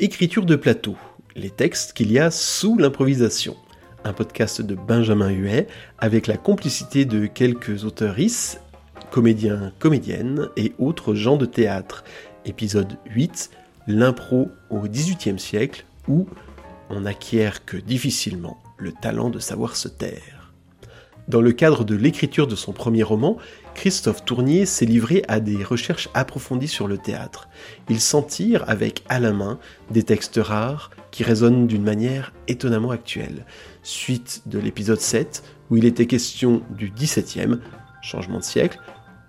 Écriture de plateau, les textes qu'il y a sous l'improvisation. Un podcast de Benjamin Huet avec la complicité de quelques auteuristes, comédiens, comédiennes et autres gens de théâtre. Épisode 8, l'impro au XVIIIe siècle où on n'acquiert que difficilement le talent de savoir se taire. Dans le cadre de l'écriture de son premier roman, Christophe Tournier s'est livré à des recherches approfondies sur le théâtre. Il s'en tire avec à la main des textes rares qui résonnent d'une manière étonnamment actuelle. Suite de l'épisode 7, où il était question du 17e, changement de siècle,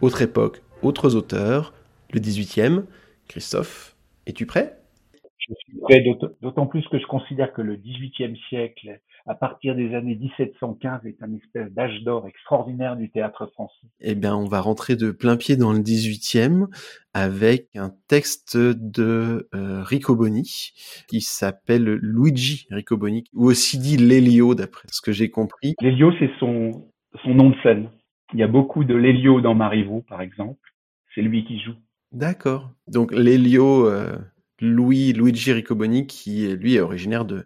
autre époque, autres auteurs, le 18e. Christophe, es-tu prêt? Je suis prêt, d'autant plus que je considère que le 18e siècle à partir des années 1715 est un espèce d'âge d'or extraordinaire du théâtre français. Eh bien, on va rentrer de plein pied dans le 18e avec un texte de euh, Riccoboni qui s'appelle Luigi Riccoboni, ou aussi dit Lélio d'après ce que j'ai compris. Lélio, c'est son, son nom de scène. Il y a beaucoup de Lélio dans Marivaux, par exemple. C'est lui qui joue. D'accord. Donc Lélio, euh, Louis, Luigi Riccoboni, qui lui est originaire de,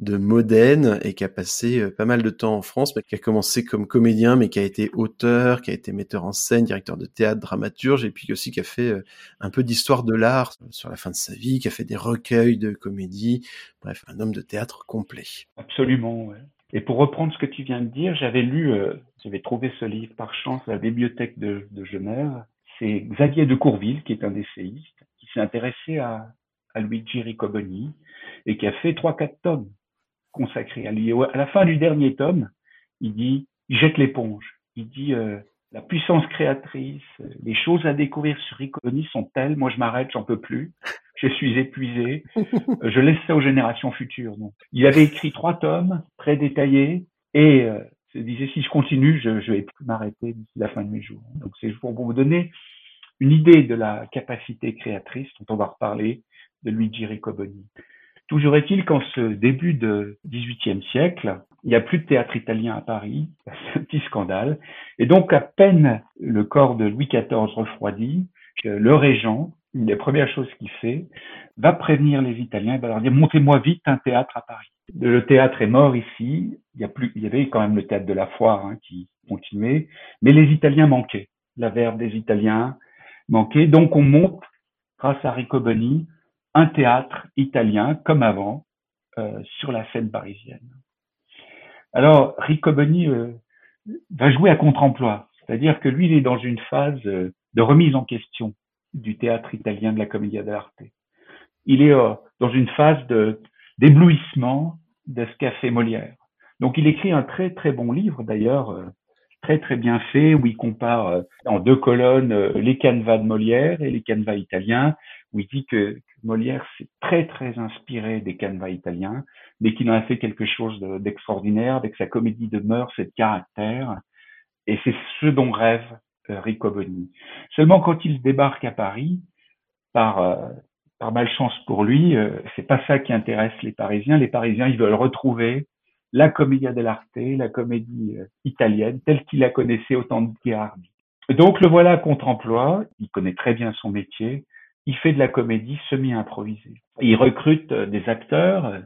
de Modène et qui a passé euh, pas mal de temps en France, mais qui a commencé comme comédien, mais qui a été auteur, qui a été metteur en scène, directeur de théâtre, dramaturge, et puis aussi qui a fait euh, un peu d'histoire de l'art sur la fin de sa vie, qui a fait des recueils de comédie, bref, un homme de théâtre complet. Absolument, ouais. Et pour reprendre ce que tu viens de dire, j'avais lu, euh, j'avais trouvé ce livre par chance à la bibliothèque de, de Genève. C'est Xavier de Courville, qui est un essayiste, qui s'est intéressé à, à Luigi Riccoboni et qui a fait trois, quatre tomes consacré à lui. À la fin du dernier tome, il dit, il jette l'éponge. Il dit, euh, la puissance créatrice, les choses à découvrir sur Riccoboni sont telles, moi je m'arrête, j'en peux plus, je suis épuisé, je laisse ça aux générations futures. Donc, il avait écrit trois tomes très détaillés et euh, se disait si je continue, je, je vais plus m'arrêter d'ici la fin de mes jours. Donc c'est pour vous donner une idée de la capacité créatrice dont on va reparler de Luigi Riccoboni. Toujours est-il qu'en ce début de XVIIIe siècle, il n'y a plus de théâtre italien à Paris, c'est un petit scandale. Et donc, à peine le corps de Louis XIV refroidi, le régent, une des premières choses qu'il fait, va prévenir les Italiens, il va leur dire montez-moi vite un théâtre à Paris. Le théâtre est mort ici, il y, avait quand même le théâtre de la foire hein, qui continuait, mais les Italiens manquaient. La verbe des Italiens manquait, donc on monte, grâce à Riccoboni, un théâtre italien comme avant euh, sur la scène parisienne. Alors Riccoboni euh, va jouer à contre-emploi, c'est-à-dire que lui il est dans une phase euh, de remise en question du théâtre italien de la Commedia dell'arte. Il est euh, dans une phase de d'éblouissement de ce qu'a fait Molière. Donc il écrit un très très bon livre d'ailleurs, euh, très très bien fait, où il compare en deux colonnes les canevas de Molière et les canevas italiens, où il dit que Molière s'est très très inspiré des canevas italiens, mais qu'il en a fait quelque chose d'extraordinaire avec sa comédie de mœurs et de caractère. Et c'est ce dont rêve euh, Riccoboni. Seulement quand il débarque à Paris, par, euh, par malchance pour lui, euh, c'est pas ça qui intéresse les Parisiens. Les Parisiens, ils veulent retrouver la commedia dell'arte, la comédie italienne, telle qu'il la connaissait au temps de Gherardi. Donc le voilà contre-emploi, il connaît très bien son métier, il fait de la comédie semi-improvisée. Il recrute euh, des acteurs. Euh,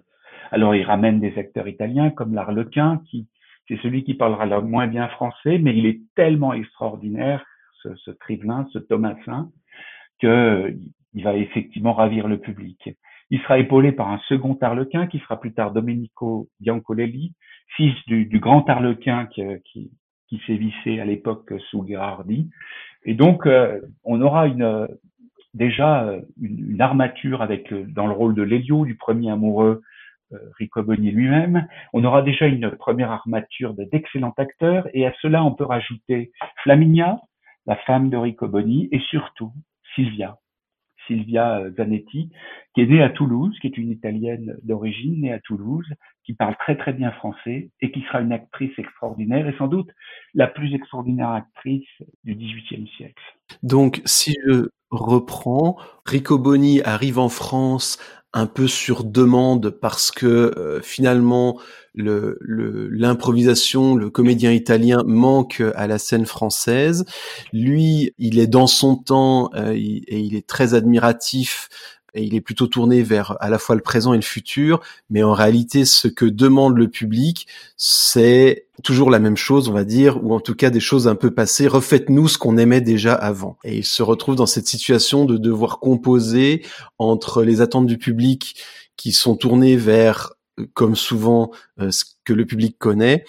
alors, il ramène des acteurs italiens comme l'Arlequin, qui c'est celui qui parlera le moins bien français, mais il est tellement extraordinaire, ce, ce Trivelin, ce Thomasin, que il va effectivement ravir le public. Il sera épaulé par un second Arlequin qui sera plus tard Domenico Biancolelli, fils du, grand Arlequin qui, qui, qui sévissait à l'époque sous Gherardi. Et donc, euh, on aura une, déjà euh, une, armature avec euh, dans le rôle de Lélio, du premier amoureux, euh, Riccoboni lui-même. On aura déjà une première armature d'excellents acteurs, et à cela on peut rajouter Flaminia, la femme de Riccoboni, et surtout Silvia, Silvia Zanetti, qui est née à Toulouse, qui est une italienne d'origine, née à Toulouse, qui parle très très bien français et qui sera une actrice extraordinaire et sans doute la plus extraordinaire actrice du XVIIIe siècle. Donc, si je reprend. Riccoboni arrive en France un peu sur demande parce que euh, finalement l'improvisation, le, comédien italien manque à la scène française. Lui, il est dans son temps euh, et il est très admiratif et il est plutôt tourné vers à la fois le présent et le futur, mais en réalité, ce que demande le public, c'est toujours la même chose, on va dire, ou en tout cas des choses un peu passées. Refaites-nous ce qu'on aimait déjà avant. Et il se retrouve dans cette situation de devoir composer entre les attentes du public qui sont tournées vers, comme souvent, euh, ce que le public connaît,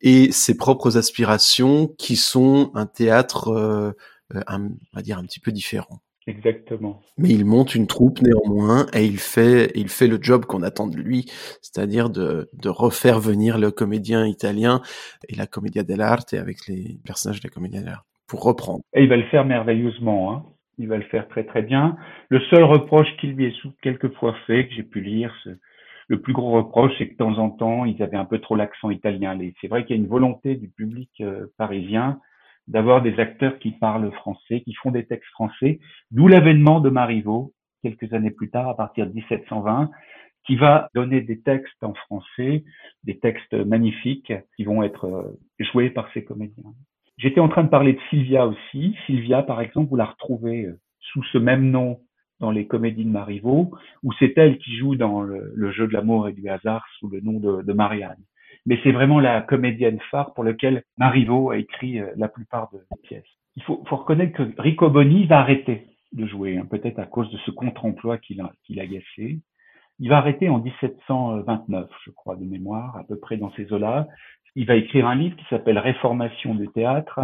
et ses propres aspirations qui sont un théâtre, euh, euh, on va dire, un petit peu différent. Exactement. Mais il monte une troupe néanmoins et il fait, il fait le job qu'on attend de lui, c'est-à-dire de, de refaire venir le comédien italien et la commedia dell'arte avec les personnages de la commedia dell'arte pour reprendre. Et il va le faire merveilleusement. Hein. Il va le faire très très bien. Le seul reproche qu'il lui est quelquefois fait, que j'ai pu lire, le plus gros reproche, c'est que de temps en temps, ils avaient un peu trop l'accent italien. C'est vrai qu'il y a une volonté du public euh, parisien d'avoir des acteurs qui parlent français, qui font des textes français, d'où l'avènement de Marivaux, quelques années plus tard, à partir de 1720, qui va donner des textes en français, des textes magnifiques qui vont être euh, joués par ces comédiens. J'étais en train de parler de Sylvia aussi. Sylvia, par exemple, vous la retrouvez euh, sous ce même nom dans les comédies de Marivaux, où c'est elle qui joue dans le, jeu de l'amour et du hasard sous le nom de, de Marianne mais c'est vraiment la comédienne phare pour laquelle Marivaux a écrit euh, la plupart des pièces. Il faut, faut, reconnaître que Rico Boni va arrêter de jouer, hein, peut-être à cause de ce contre-emploi qu'il a, qu'il a gâché. Il va arrêter en 1729, je crois, de mémoire, à peu près dans ces eaux-là. Il va écrire un livre qui s'appelle Réformation du théâtre,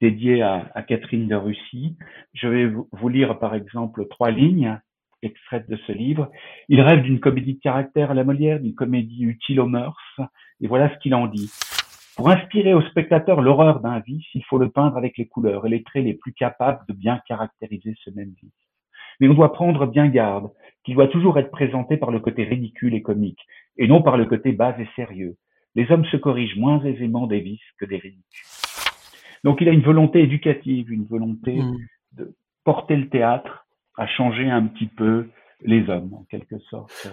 dédié à, à, Catherine de Russie. Je vais vous lire, par exemple, trois lignes extraites de ce livre. Il rêve d'une comédie de caractère à la Molière, d'une comédie utile aux mœurs, et voilà ce qu'il en dit. Pour inspirer au spectateur l'horreur d'un vice, il faut le peindre avec les couleurs et les traits les plus capables de bien caractériser ce même vice. Mais on doit prendre bien garde qu'il doit toujours être présenté par le côté ridicule et comique, et non par le côté bas et sérieux. Les hommes se corrigent moins aisément des vices que des ridicules. Donc il a une volonté éducative, une volonté mmh. de porter le théâtre à changer un petit peu les hommes, en quelque sorte.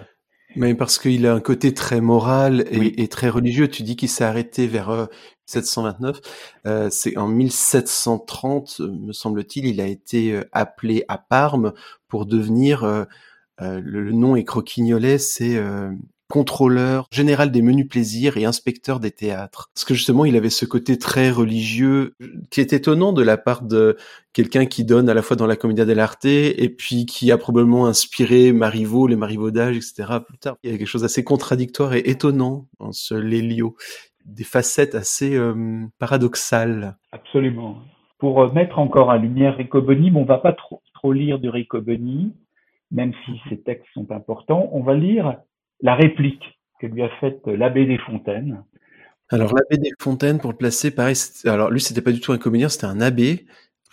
Mais parce qu'il a un côté très moral et, très religieux. Tu dis qu'il s'est arrêté vers 1729. Euh, euh, c'est en 1730, me semble-t-il, il a été euh, appelé à Parme pour devenir. le, nom est croquignolet, c'est contrôleur général des menus plaisirs et inspecteur des théâtres. Parce que justement, il avait ce côté très religieux qui est étonnant de la part de quelqu'un qui donne à la fois dans la Commedia dell'arte et puis qui a probablement inspiré Marivaux, les marivaudages, etc. plus tard. Il y a quelque chose d'assez contradictoire et étonnant dans ce Lélio. Des facettes assez euh, paradoxales. Absolument. Pour euh, mettre encore en lumière Riccoboni, on va pas trop, trop lire du Riccoboni, même si ces textes sont importants. On va lire la réplique que lui a faite l'abbé des Fontaines. Alors l'abbé des Fontaines, pour le placer, pareil. Alors lui, c'était pas du tout un comédien, c'était un abbé,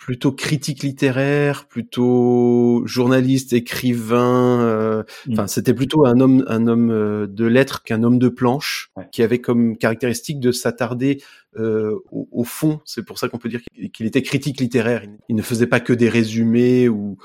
plutôt critique littéraire, plutôt journaliste, écrivain. Euh, mm. Enfin, c'était plutôt un homme, un homme euh, de lettres qu'un homme de planche, qui avait comme caractéristique de s'attarder euh, au, au, fond. C'est pour ça qu'on peut dire qu'il était critique littéraire. Il ne faisait pas que des résumés ou,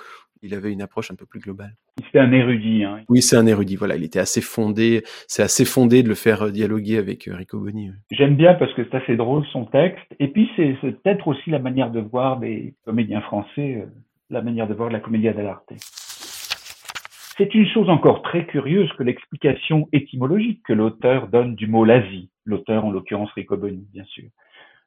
il avait une approche un peu plus globale. C'était un érudit. Hein. Oui, c'est un érudit. Voilà, il était assez fondé. C'est assez fondé de le faire euh, dialoguer avec euh, Rico Boni. J'aime bien parce que c'est assez drôle son texte. Et puis c'est peut-être aussi la manière de voir des comédiens français, euh, la manière de voir la comédia dell'arte. C'est une chose encore très curieuse que l'explication étymologique que l'auteur donne du mot lazi. L'auteur, en l'occurrence Rico Boni, bien sûr.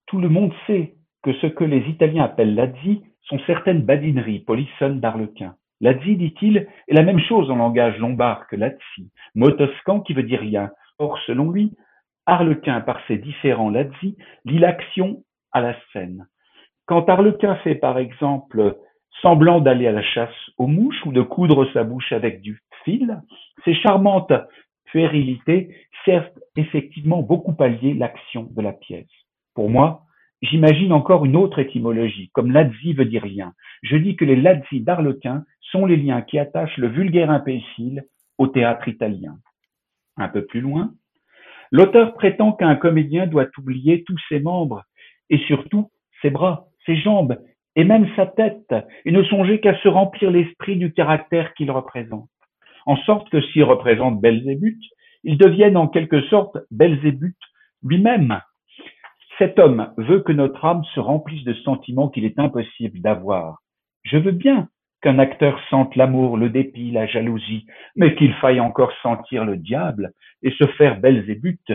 Tout le monde sait que ce que les Italiens appellent lazzi sont certaines badineries polissonnes d'Arlequin. Lazzi, dit-il, est la même chose en langage lombard que lazzi, mot toscan qui veut dire rien. Or, selon lui, Arlequin, par ses différents lazzi, lit l'action à la scène. Quand Arlequin fait, par exemple, semblant d'aller à la chasse aux mouches ou de coudre sa bouche avec du fil, ces charmantes puérilités servent effectivement beaucoup à lier l'action de la pièce. Pour moi, J'imagine encore une autre étymologie, comme lazzi veut dire rien. Je dis que les lazzi d'Arlequin sont les liens qui attachent le vulgaire imbécile au théâtre italien. Un peu plus loin, l'auteur prétend qu'un comédien doit oublier tous ses membres, et surtout ses bras, ses jambes, et même sa tête, et ne songer qu'à se remplir l'esprit du caractère qu'il représente. En sorte que s'il représente Belzébuth, il devienne en quelque sorte Belzébuth lui-même, cet homme veut que notre âme se remplisse de sentiments qu'il est impossible d'avoir. Je veux bien qu'un acteur sente l'amour, le dépit, la jalousie, mais qu'il faille encore sentir le diable et se faire Belzébuth,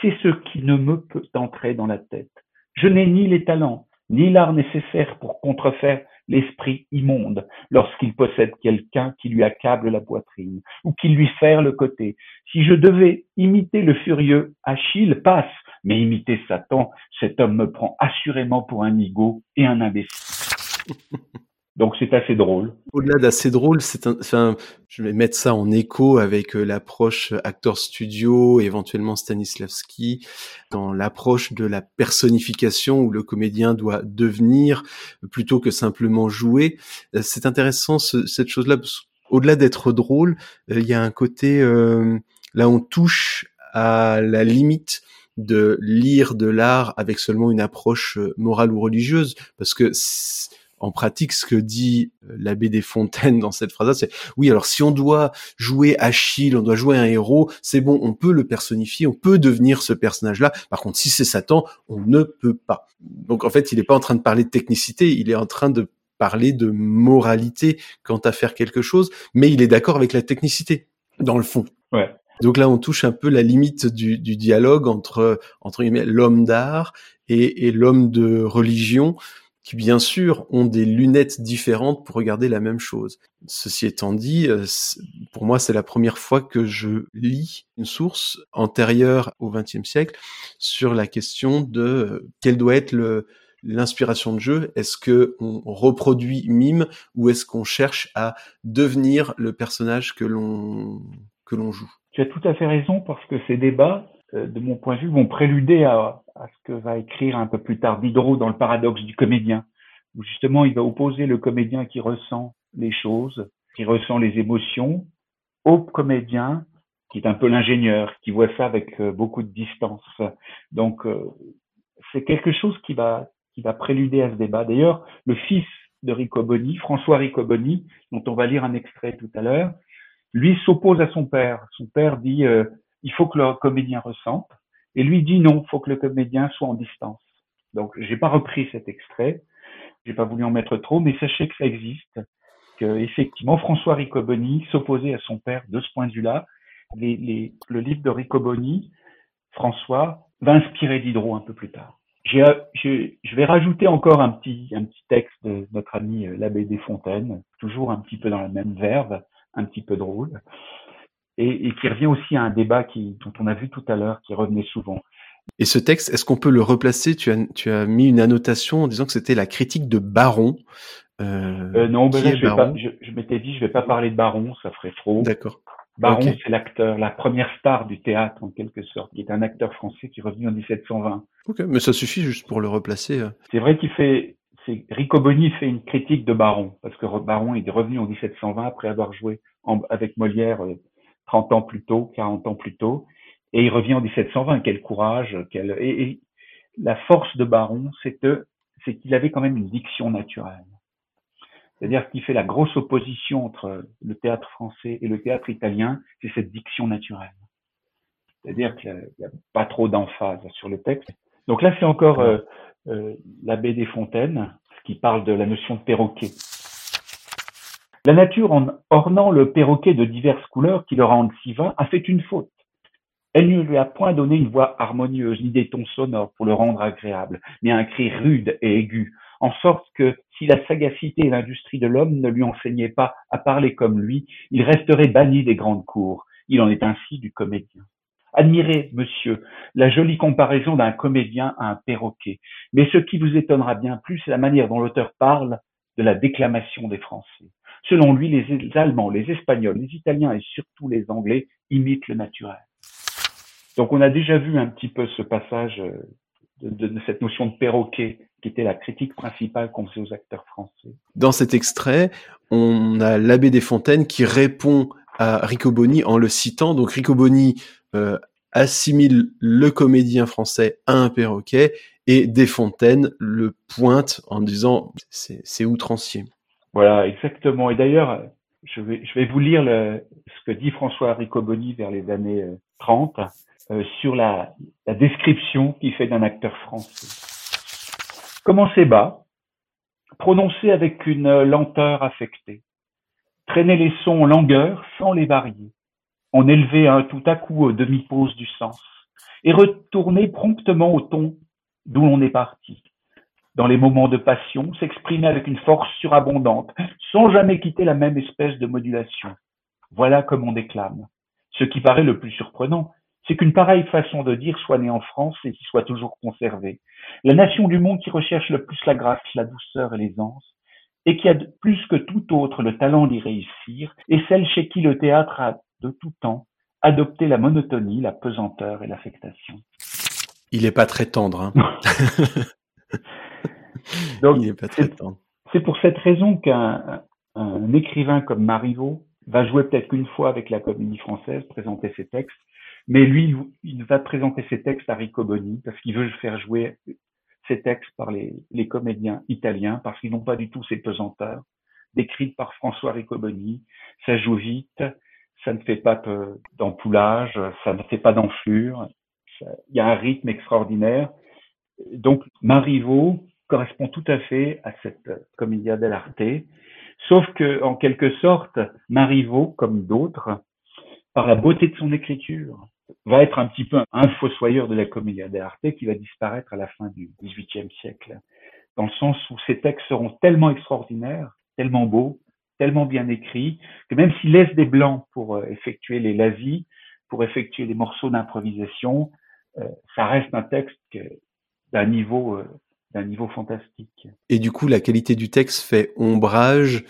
c'est ce qui ne me peut entrer dans la tête. Je n'ai ni les talents, ni l'art nécessaire pour contrefaire l'esprit immonde lorsqu'il possède quelqu'un qui lui accable la poitrine ou qui lui ferre le côté. Si je devais imiter le furieux Achille, passe, mais imiter Satan, cet homme me prend assurément pour un nigaud et un imbécile. Donc c'est assez drôle. Au-delà d'assez drôle, c'est un, enfin, je vais mettre ça en écho avec euh, l'approche acteur studio, éventuellement Stanislavski, dans l'approche de la personnification où le comédien doit devenir plutôt que simplement jouer. Euh, c'est intéressant cette chose-là. Au-delà d'être drôle, euh, il y a un côté là on touche à la limite de lire de l'art avec seulement une approche morale ou religieuse, parce que en pratique, ce que dit euh, l'abbé des Fontaines dans cette phrase-là, c'est oui, alors si on doit jouer Achille, on doit jouer un héros, c'est bon, on peut le personnifier, on peut devenir ce personnage-là. Par contre, si c'est Satan, on ne peut pas. Donc en fait, il n'est pas en train de parler de technicité, il est en train de parler de moralité quant à faire quelque chose, mais il est d'accord avec la technicité, dans le fond. Ouais. Donc là, on touche un peu la limite du, du dialogue entre entre l'homme d'art et, et l'homme de religion, qui bien sûr ont des lunettes différentes pour regarder la même chose. Ceci étant dit, euh, pour moi c'est la première fois que je lis une source antérieure au XXe siècle sur la question de euh, quelle doit être l'inspiration de jeu Est-ce que on reproduit mime ou est-ce qu'on cherche à devenir le personnage que l'on que l'on joue? Tu as tout à fait raison parce que ces débats de mon point de vue, vont préluder à, à, ce que va écrire un peu plus tard Diderot dans le paradoxe du comédien, où justement il va opposer le comédien qui ressent les choses, qui ressent les émotions, au comédien qui est un peu l'ingénieur, qui voit ça avec euh, beaucoup de distance. Donc euh, c'est quelque chose qui va qui va préluder à ce débat. D'ailleurs, le fils de Riccoboni, François Riccoboni, dont on va lire un extrait tout à l'heure, lui s'oppose à son père. Son père dit il faut que le comédien ressente. Et lui dit non, faut que le comédien soit en distance. Donc, j'ai pas repris cet extrait. J'ai pas voulu en mettre trop, mais sachez que ça existe. Que, effectivement, François Riccoboni s'opposait à son père de ce point de vue-là. Les, les, le livre de Riccoboni, François, va inspirer Diderot un peu plus tard. J'ai, je, je vais rajouter encore un petit, un petit texte de notre ami euh, l'abbé Desfontaines, toujours un petit peu dans la même verve, un petit peu drôle et, et, qui revient aussi à un débat qui, dont on a vu tout à l'heure, qui revenait souvent. Et ce texte, est-ce qu'on peut le replacer? Tu as, tu as mis une annotation en disant que c'était la critique de Baron. Euh, euh, non, ben là, je, pas, je, je m'étais dit, je vais pas parler de Baron, ça ferait trop. D'accord. Baron, okay. c'est l'acteur, la première star du théâtre en quelque sorte, qui est un acteur français qui est revenu en 1720. Ok, mais ça suffit juste pour le replacer. Euh. C'est vrai qu'il fait, c'est Riccoboni fait une critique de Baron parce que Baron est revenu en 1720 après avoir joué en, avec Molière 30 ans plus tôt, 40 ans plus tôt, et il revient en 1720. Quel courage, quel... Et, et la force de Baron, c'est qu'il avait quand même une diction naturelle. C'est-à-dire qu'il fait la grosse opposition entre le théâtre français et le théâtre italien, c'est cette diction naturelle. C'est-à-dire qu'il n'y a, a, pas trop d'emphase sur le texte. Donc là, c'est encore euh, euh, l'abbé des Fontaines qui parle de la notion de perroquet. La nature, en ornant le perroquet de diverses couleurs qui le rendent si vain, a fait une faute. Elle ne lui a point donné une voix harmonieuse, ni des tons sonores pour le rendre agréable, mais un cri rude et aigu, en sorte que, si la sagacité et l'industrie de l'homme ne lui enseignaient pas à parler comme lui, il resterait banni des grandes cours. Il en est ainsi du comédien. Admirez, monsieur, la jolie comparaison d'un comédien à un perroquet. Mais ce qui vous étonnera bien plus, c'est la manière dont l'auteur parle de la déclamation des Français. Selon lui, les Allemands, les Espagnols, les Italiens et surtout les Anglais imitent le naturel. Donc on a déjà vu un petit peu ce passage euh, de, cette notion de perroquet qui était la critique principale qu'on faisait aux acteurs français. Dans cet extrait, on a l'abbé Desfontaines qui répond à Riccoboni en le citant. Donc Riccoboni euh, assimile le comédien français à un perroquet et Desfontaines le pointe en disant c'est outrancier. Voilà, exactement. Et d'ailleurs, je vais, je vais vous lire le, ce que dit François Riccoboni vers les années 30 euh, euh, sur la, description qu'il fait d'un acteur français. Commencez bas, prononcés avec une lenteur affectée, traîner les sons en langueur sans les varier, en élever un tout à coup aux demi-pause du sens, et retourner promptement au ton d'où l'on est parti. Dans les moments de passion, s'exprimer avec une force surabondante, sans jamais quitter la même espèce de modulation. Voilà comme on déclame. Ce qui paraît le plus surprenant, c'est qu'une pareille façon de dire soit née en France et qui soit toujours conservée. La nation du monde qui recherche le plus la grâce, la douceur et l'aisance, et qui a plus que tout autre le talent d'y réussir, est celle chez qui le théâtre a, de tout temps, adopté la monotonie, la pesanteur et l'affectation. Il n'est pas très tendre. Hein. Donc, Il est pas très tendre. C'est pour cette raison qu'un un écrivain comme Marivaux va jouer peut-être qu'une fois avec la comédie française, présenter ses textes, mais lui, il va présenter ses textes à Riccoboni parce qu'il veut faire jouer ses textes par les, les comédiens italiens parce qu'ils n'ont pas du tout ces pesanteurs décrites par François Riccoboni. Ça joue vite, ça ne fait pas d'empoulage, ça ne fait pas d'enflure. Il y a un rythme extraordinaire. Donc, Marivaux correspond tout à fait à cette commedia dell'arte. Sauf que, en quelque sorte, Marivaux, comme d'autres, par la beauté de son écriture, va être un petit peu un fossoyeur de la commedia dell'arte qui va disparaître à la fin du XVIIIe siècle. Dans le sens où ses textes seront tellement extraordinaires, tellement beaux, tellement bien écrits, que même s'il laisse des blancs pour euh, effectuer les lavis, pour effectuer les morceaux d'improvisation, euh, ça reste un texte d'un niveau euh, d'un niveau fantastique. Et du coup, la qualité du texte fait ombrage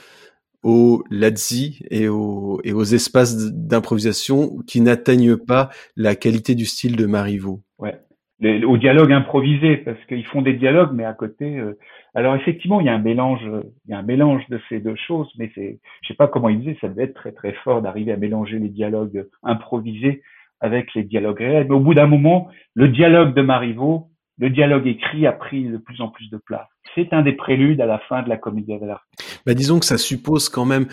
aux lazzi et aux, et aux espaces d'improvisation qui n'atteignent pas la qualité du style de Marivaux. Ouais. au dialogue improvisé, parce qu'ils font des dialogues, mais à côté. Euh, alors effectivement, il y a un mélange, il y a un mélange de ces deux choses, mais c'est, je sais pas comment il disait, ça devait être très très fort d'arriver à mélanger les dialogues improvisés avec les dialogues réels. Mais au bout d'un moment, le dialogue de Marivaux le dialogue écrit a pris de plus en plus de place. C'est un des préludes à la fin de la comédie de l'art. Bah, disons que ça suppose quand même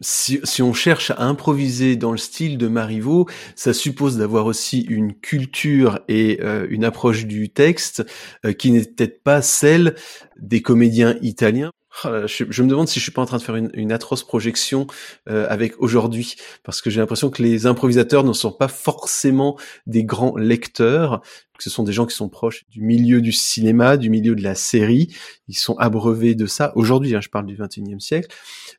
si, si, on cherche à improviser dans le style de Marivaux, ça suppose d'avoir aussi une culture et euh, une approche du texte euh, qui n'est peut-être pas celle des comédiens italiens. Oh je, me demande si je suis pas en train de faire une, atroce projection euh, avec aujourd'hui, parce que j'ai l'impression que les improvisateurs ne sont pas forcément des grands lecteurs, ce sont des gens qui sont proches du milieu du cinéma, du milieu de la série, ils sont abreuvés de ça. Aujourd'hui, hein, je parle du 21e siècle.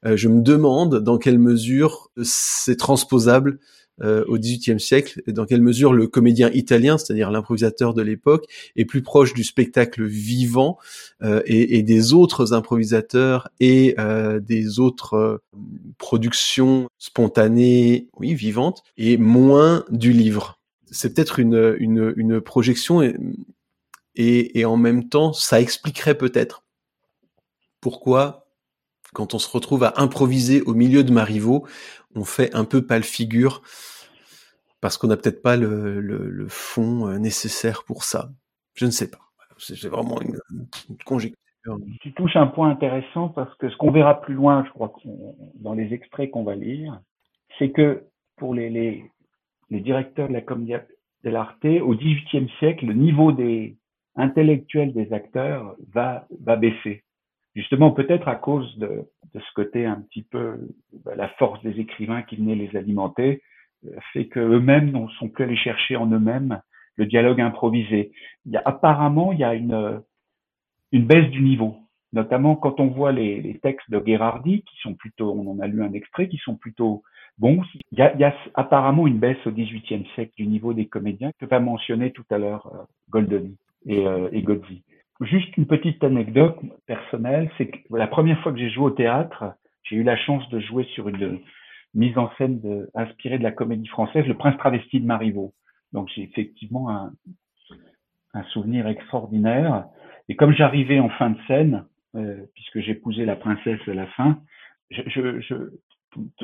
Euh, je me demande dans quelle mesure c'est transposable euh, au XVIIIe siècle, dans quelle mesure le comédien italien, c'est-à-dire l'improvisateur de l'époque, est plus proche du spectacle vivant euh, et, et, des autres improvisateurs et euh, des autres euh, productions spontanées, oui, vivantes, et moins du livre. C'est peut-être une, une, une, projection et, et, en même temps, ça expliquerait peut-être pourquoi quand on se retrouve à improviser au milieu de Marivaux, on fait un peu pâle figure parce qu'on n'a peut-être pas le, le, fond euh, nécessaire pour ça. Je ne sais pas. C'est vraiment une, conjecture. Tu touches un point intéressant parce que ce qu'on verra plus loin, je crois, dans les extraits qu'on va lire, c'est que pour les, les, les, directeurs de la comédie de l'arte, au XVIIIe siècle, le niveau des intellectuels des acteurs va, baisser justement peut-être à cause de, ce côté un petit peu bah, la force des écrivains qui venaient les alimenter euh, fait qu'eux-mêmes ne sont plus allés chercher en eux-mêmes le dialogue improvisé. Apparemment, il y a une, baisse du niveau, notamment quand on voit les, les, textes de Gherardi, qui sont plutôt, on en a lu un extrait, qui sont plutôt bons. Il y a, y a apparemment une baisse au XVIIIe siècle du niveau des comédiens que va mentionner tout à l'heure euh, Goldoni et, euh, et Gozzi. Juste une petite anecdote personnelle, c'est que la première fois que j'ai joué au théâtre, j'ai eu la chance de jouer sur une mise en scène de, inspirée de la comédie française, Le Prince travesti de Marivaux. Donc j'ai effectivement un, un, souvenir extraordinaire. Et comme j'arrivais en fin de scène, euh, puisque j'épousais la princesse à la fin, je, je, je,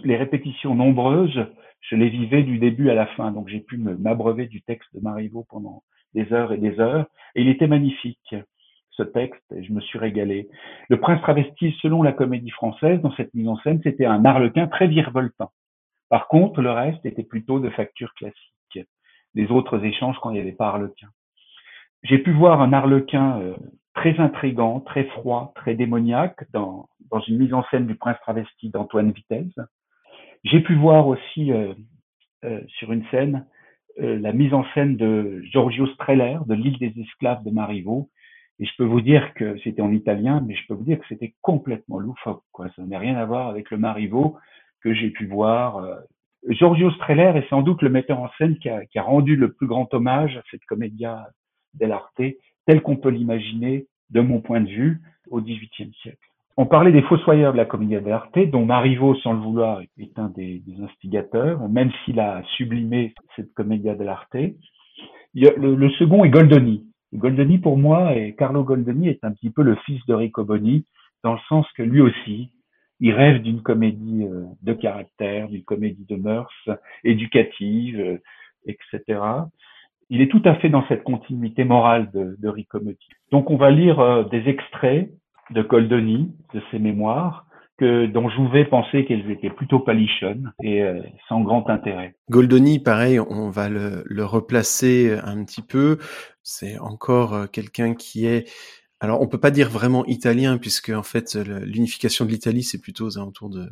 les répétitions nombreuses, je les vivais du début à la fin. Donc j'ai pu m'abreuver du texte de Marivaux pendant des heures et des heures. Et il était magnifique ce texte et je me suis régalé. Le prince travesti, selon la comédie française, dans cette mise en scène, c'était un arlequin très virevoltant. Par contre, le reste était plutôt de facture classique. Les autres échanges quand il n'y avait pas arlequin. J'ai pu voir un arlequin euh, très intrigant, très froid, très démoniaque dans, dans une mise en scène du prince travesti d'Antoine Vitesse. J'ai pu voir aussi euh, euh, sur une scène euh, la mise en scène de Giorgio Streller de l'île des esclaves de Marivaux. Et je peux vous dire que c'était en italien, mais je peux vous dire que c'était complètement loufoque. Ça n'a rien à voir avec le Marivaux que j'ai pu voir. Giorgio Streller est sans doute le metteur en scène qui a, rendu le plus grand hommage à cette comédia dell'arte tel qu'on peut l'imaginer, de mon point de vue, au XVIIIe siècle. On parlait des fossoyeurs de la Commedia dell'arte, dont Marivaux, sans le vouloir, est un des, instigateurs, même s'il a sublimé cette Commedia dell'arte. Le, le second est Goldoni. Goldoni, pour moi, et Carlo Goldoni est un petit peu le fils de Riccoboni, dans le sens que lui aussi, il rêve d'une comédie euh, de caractère, d'une comédie de mœurs, éducative, euh, etc il est tout à fait dans cette continuité morale de, de. Donc on va lire euh, des extraits de Goldoni, de ses mémoires, que, dont Jouvet pensait qu'elles étaient plutôt palichonnes et euh, sans grand intérêt. Goldoni, pareil, on va le, replacer un petit peu. C'est encore euh, quelqu'un qui est alors, on peut pas dire vraiment italien, puisque en fait, l'unification de l'Italie, c'est plutôt aux alentours de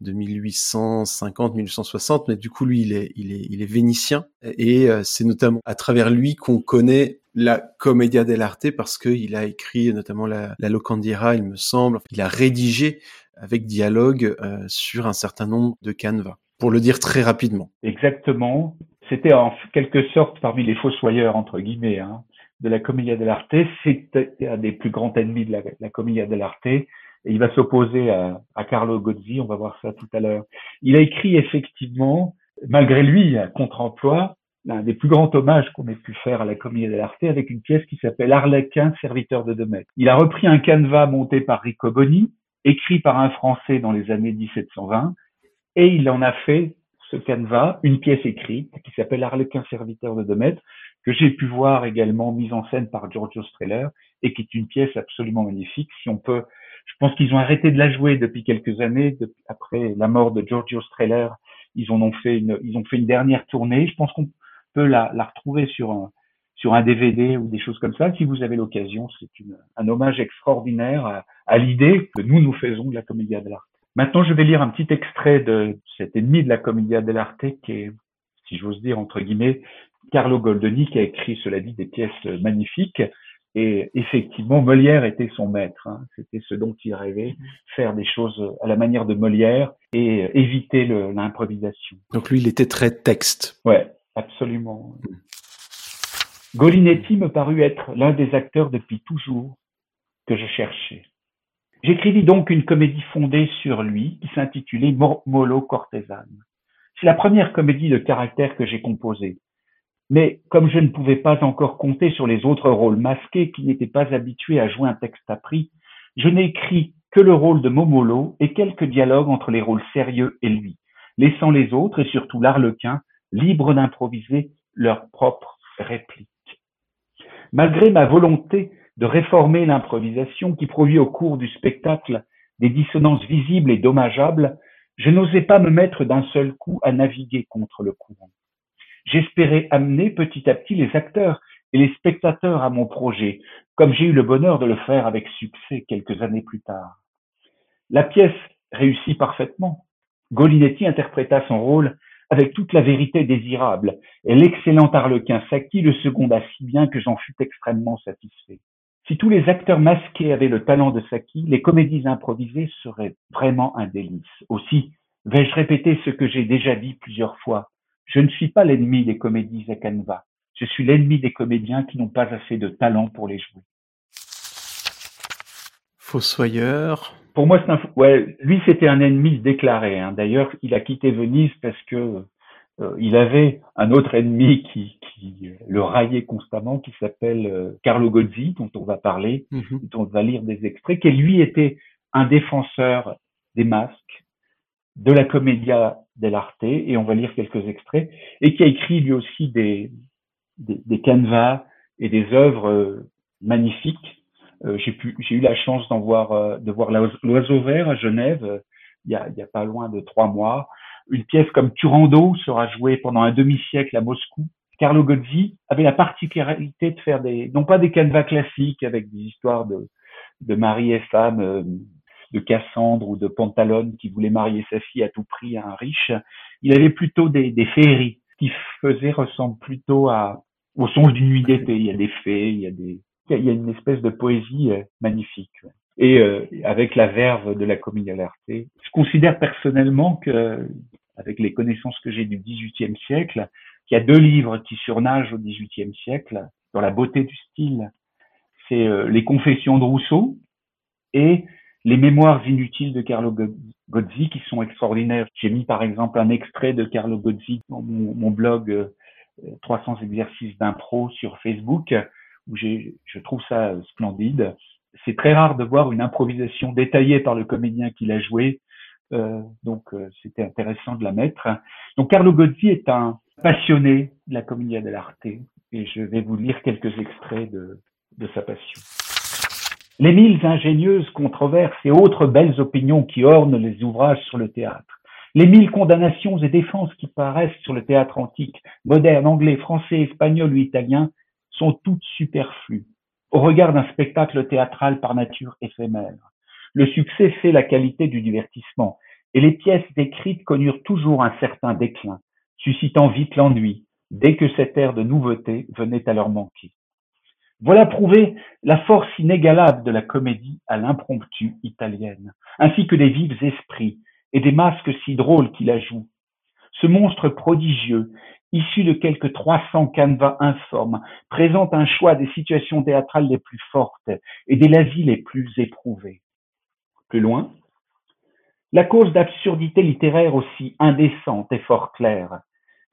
de 1850-1860, mais du coup lui il est il est il est vénitien et euh, c'est notamment à travers lui qu'on connaît la Commedia dell'arte parce qu'il a écrit notamment la, la Locandiera, il me semble. Il a rédigé avec dialogue euh, sur un certain nombre de canevas. Pour le dire très rapidement. Exactement. C'était en quelque sorte parmi les fossoyeurs entre guillemets hein, de la Commedia dell'arte. C'était un des plus grands ennemis de la, la Commedia dell'arte et il va s'opposer à, à, Carlo Gozzi, on va voir ça tout à l'heure. Il a écrit effectivement, malgré lui, un contre-emploi, l'un des plus grands hommages qu'on ait pu faire à la Comédie dell'arte avec une pièce qui s'appelle Arlequin, serviteur de Demet. Il a repris un canevas monté par Riccoboni, écrit par un Français dans les années 1720, et il en a fait ce canevas, une pièce écrite qui s'appelle Arlequin, serviteur de Demet, que j'ai pu voir également mise en scène par Giorgio Streller, et qui est une pièce absolument magnifique. Si on peut je pense qu'ils ont arrêté de la jouer depuis quelques années. après la mort de Giorgio Streller, ils en ont fait une, ils ont fait une dernière tournée. Je pense qu'on peut la, la, retrouver sur un, sur un DVD ou des choses comme ça. Si vous avez l'occasion, c'est un hommage extraordinaire à, à l'idée que nous nous faisons de la Commedia dell'arte. Maintenant, je vais lire un petit extrait de cet ennemi de la Commedia dell'arte qui est, si j'ose dire entre guillemets, Carlo Goldoni qui a écrit, cela dit, des pièces magnifiques. Et effectivement, Molière était son maître. Hein. C'était ce dont il rêvait, faire des choses à la manière de Molière et éviter l'improvisation. Donc lui, il était très texte. Ouais, absolument. Golinetti me parut être l'un des acteurs depuis toujours que je cherchais. J'écrivis donc une comédie fondée sur lui qui s'intitulait Molo Cortésane. C'est la première comédie de caractère que j'ai composée. Mais comme je ne pouvais pas encore compter sur les autres rôles masqués qui n'étaient pas habitués à jouer un texte appris, je n'ai écrit que le rôle de Momolo et quelques dialogues entre les rôles sérieux et lui, laissant les autres, et surtout l'arlequin, libres d'improviser leurs propres répliques. Malgré ma volonté de réformer l'improvisation qui produit au cours du spectacle des dissonances visibles et dommageables, je n'osais pas me mettre d'un seul coup à naviguer contre le courant. J'espérais amener petit à petit les acteurs et les spectateurs à mon projet, comme j'ai eu le bonheur de le faire avec succès quelques années plus tard. La pièce réussit parfaitement. Golinetti interpréta son rôle avec toute la vérité désirable, et l'excellent Arlequin Saki le seconda si bien que j'en fus extrêmement satisfait. Si tous les acteurs masqués avaient le talent de Saki, les comédies improvisées seraient vraiment un délice. Aussi, vais-je répéter ce que j'ai déjà dit plusieurs fois. Je ne suis pas l'ennemi des comédies à canevas. Je suis l'ennemi des comédiens qui n'ont pas assez de talent pour les jouer. Fossoyeur. Pour moi, c'est un. Ouais, lui, c'était un ennemi déclaré. Hein. D'ailleurs, il a quitté Venise parce que euh, il avait un autre ennemi qui, qui le raillait constamment, qui s'appelle euh, Carlo Gozzi, dont on va parler, mhm. dont on va lire des extraits, qui lui était un défenseur des masques, de la commedia dell'arte, et on va lire quelques extraits, et qui a écrit lui aussi des, des, des canevas et des œuvres euh, magnifiques. Euh, j'ai eu la chance d'en voir, euh, de voir l'oiseau vert à Genève il y, a, a pas loin de trois mois. Une pièce comme Turando sera jouée pendant un demi-siècle à Moscou Carlo Gozzi avait la particularité de faire des, non pas des canevas classiques avec des histoires de, de mari et femme, euh, de Cassandre ou de Pantalone qui voulait marier sa fille à tout prix à un riche. Il avait plutôt des, des féeries qui faisaient ressembler plutôt à, au songe d'une nuit d'été. Il y a des fées, il y a des, il y a une espèce de poésie euh, magnifique. Et euh, avec la verve de la à je considère personnellement que, avec les connaissances que j'ai du XVIIIe siècle, qu'il y a deux livres qui surnagent au XVIIIe siècle dans la beauté du style. C'est euh, Les Confessions de Rousseau et Les Mémoires inutiles de Carlo Gozzi qui sont extraordinaires. J'ai mis par exemple un extrait de Carlo Gozzi dans mon, blog 300 exercices d'impro sur Facebook où je trouve ça splendide. C'est très rare de voir une improvisation détaillée par le comédien qui l'a joué, euh, donc euh, c'était intéressant de la mettre. Donc Carlo Gozzi est un passionné de la commedia dell'arte et je vais vous lire quelques extraits de, de sa passion. Les mille ingénieuses controverses et autres belles opinions qui ornent les ouvrages sur le théâtre, les mille condamnations et défenses qui paraissent sur le théâtre antique, moderne, anglais, français, espagnol ou italien, sont toutes superflues au regard d'un spectacle théâtral par nature éphémère. Le succès fait la qualité du divertissement, et les pièces décrites connurent toujours un certain déclin, suscitant vite l'ennui, dès que cet air de nouveauté venait à leur manquer. Voilà prouvé la force inégalable de la comédie à l'impromptu italienne, ainsi que des vifs esprits et des masques si drôles qui la jouent. Ce monstre prodigieux issu de quelques 300 canevas informes, présente un choix des situations théâtrales les plus fortes et des lavis les plus éprouvés. Plus loin, la cause d'absurdité littéraire aussi indécente et fort claire,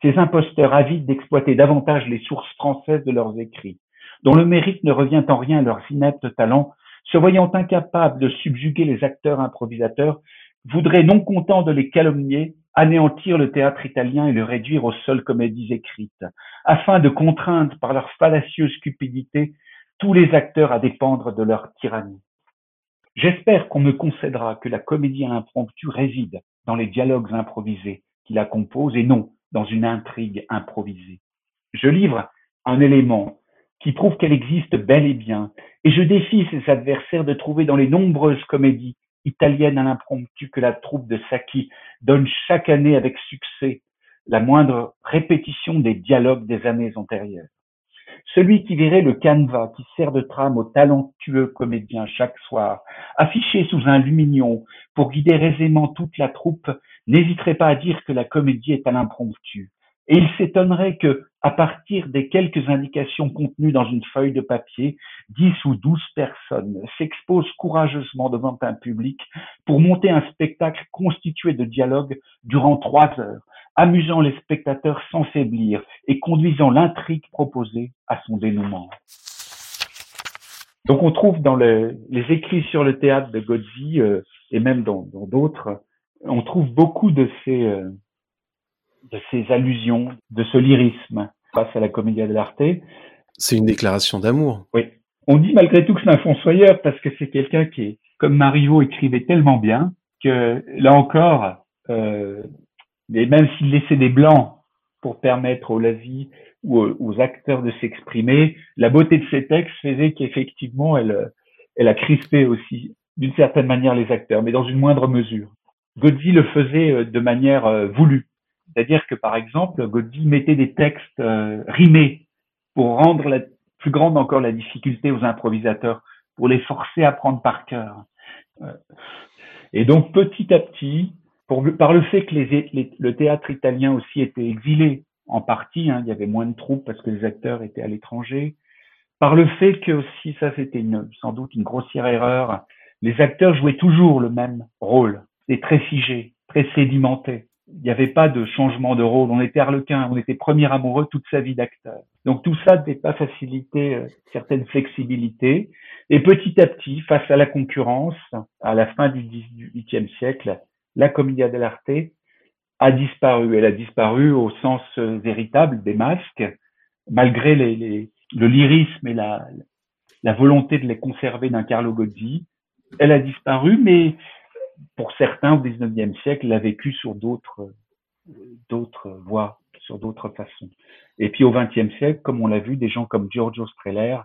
ces imposteurs avides d'exploiter davantage les sources françaises de leurs écrits, dont le mérite ne revient en rien à leurs ineptes talents, se voyant incapables de subjuguer les acteurs improvisateurs, voudraient, non contents de les calomnier, anéantir le théâtre italien et le réduire aux seules comédies écrites, afin de contraindre par leur fallacieuse cupidité tous les acteurs à dépendre de leur tyrannie. J'espère qu'on me concédera que la comédie impromptue réside dans les dialogues improvisés qui la composent et non dans une intrigue improvisée. Je livre un élément qui prouve qu'elle existe bel et bien, et je défie ses adversaires de trouver dans les nombreuses comédies italienne à l'impromptu que la troupe de Saki donne chaque année avec succès la moindre répétition des dialogues des années antérieures. Celui qui verrait le canevas qui sert de trame aux talentueux comédiens chaque soir, affiché sous un lumignon pour guider aisément toute la troupe, n'hésiterait pas à dire que la comédie est à l'impromptu. Et il s'étonnerait que, à partir des quelques indications contenues dans une feuille de papier, dix ou douze personnes s'exposent courageusement devant un public pour monter un spectacle constitué de dialogues durant trois heures, amusant les spectateurs sans faiblir et conduisant l'intrigue proposée à son dénouement. Donc on trouve dans les écrits sur le théâtre de Gozzi euh, et même dans d'autres, on trouve beaucoup de ces euh, de ces allusions, de ce lyrisme face à la comédia dell'arte. C'est une déclaration d'amour. Oui. On dit malgré tout que c'est un fonssoyeur parce que c'est quelqu'un qui, comme Mario, écrivait tellement bien que là encore, euh, et même s'il laissait des blancs pour permettre aux lazis ou aux, acteurs de s'exprimer, la beauté de ses textes faisait qu'effectivement, elle, elle a crispé aussi, d'une certaine manière, les acteurs, mais dans une moindre mesure. Godzi le faisait euh, de manière euh, voulue. C'est-à-dire que, par exemple, Godzi mettait des textes euh, rimés pour rendre la, plus grande encore la difficulté aux improvisateurs, pour les forcer à prendre par cœur. Euh, et donc, petit à petit, par le fait que le théâtre italien aussi était exilé en partie, hein, il y avait moins de troupes parce que les acteurs étaient à l'étranger, par le fait que aussi, ça c'était sans doute une grossière erreur, les acteurs jouaient toujours le même rôle, et très figé, très sédimenté il n'y avait pas de changement de rôle. On était Harlequin, on était premier amoureux toute sa vie d'acteur. Donc tout ça n'était pas facilité euh, certaine flexibilité. Et petit à petit, face à la concurrence, à la fin du XVIIIe siècle, la commedia dell'arte a disparu. Elle a disparu au sens euh, véritable des masques, malgré les, le lyrisme et la, la volonté de les conserver d'un Carlo Gozzi. Elle a disparu, mais pour certains au XIXe siècle, l'a vécu sur d'autres d'autres voies sur d'autres façons. Et puis au XXe siècle, comme on l'a vu, des gens comme Giorgio Streller,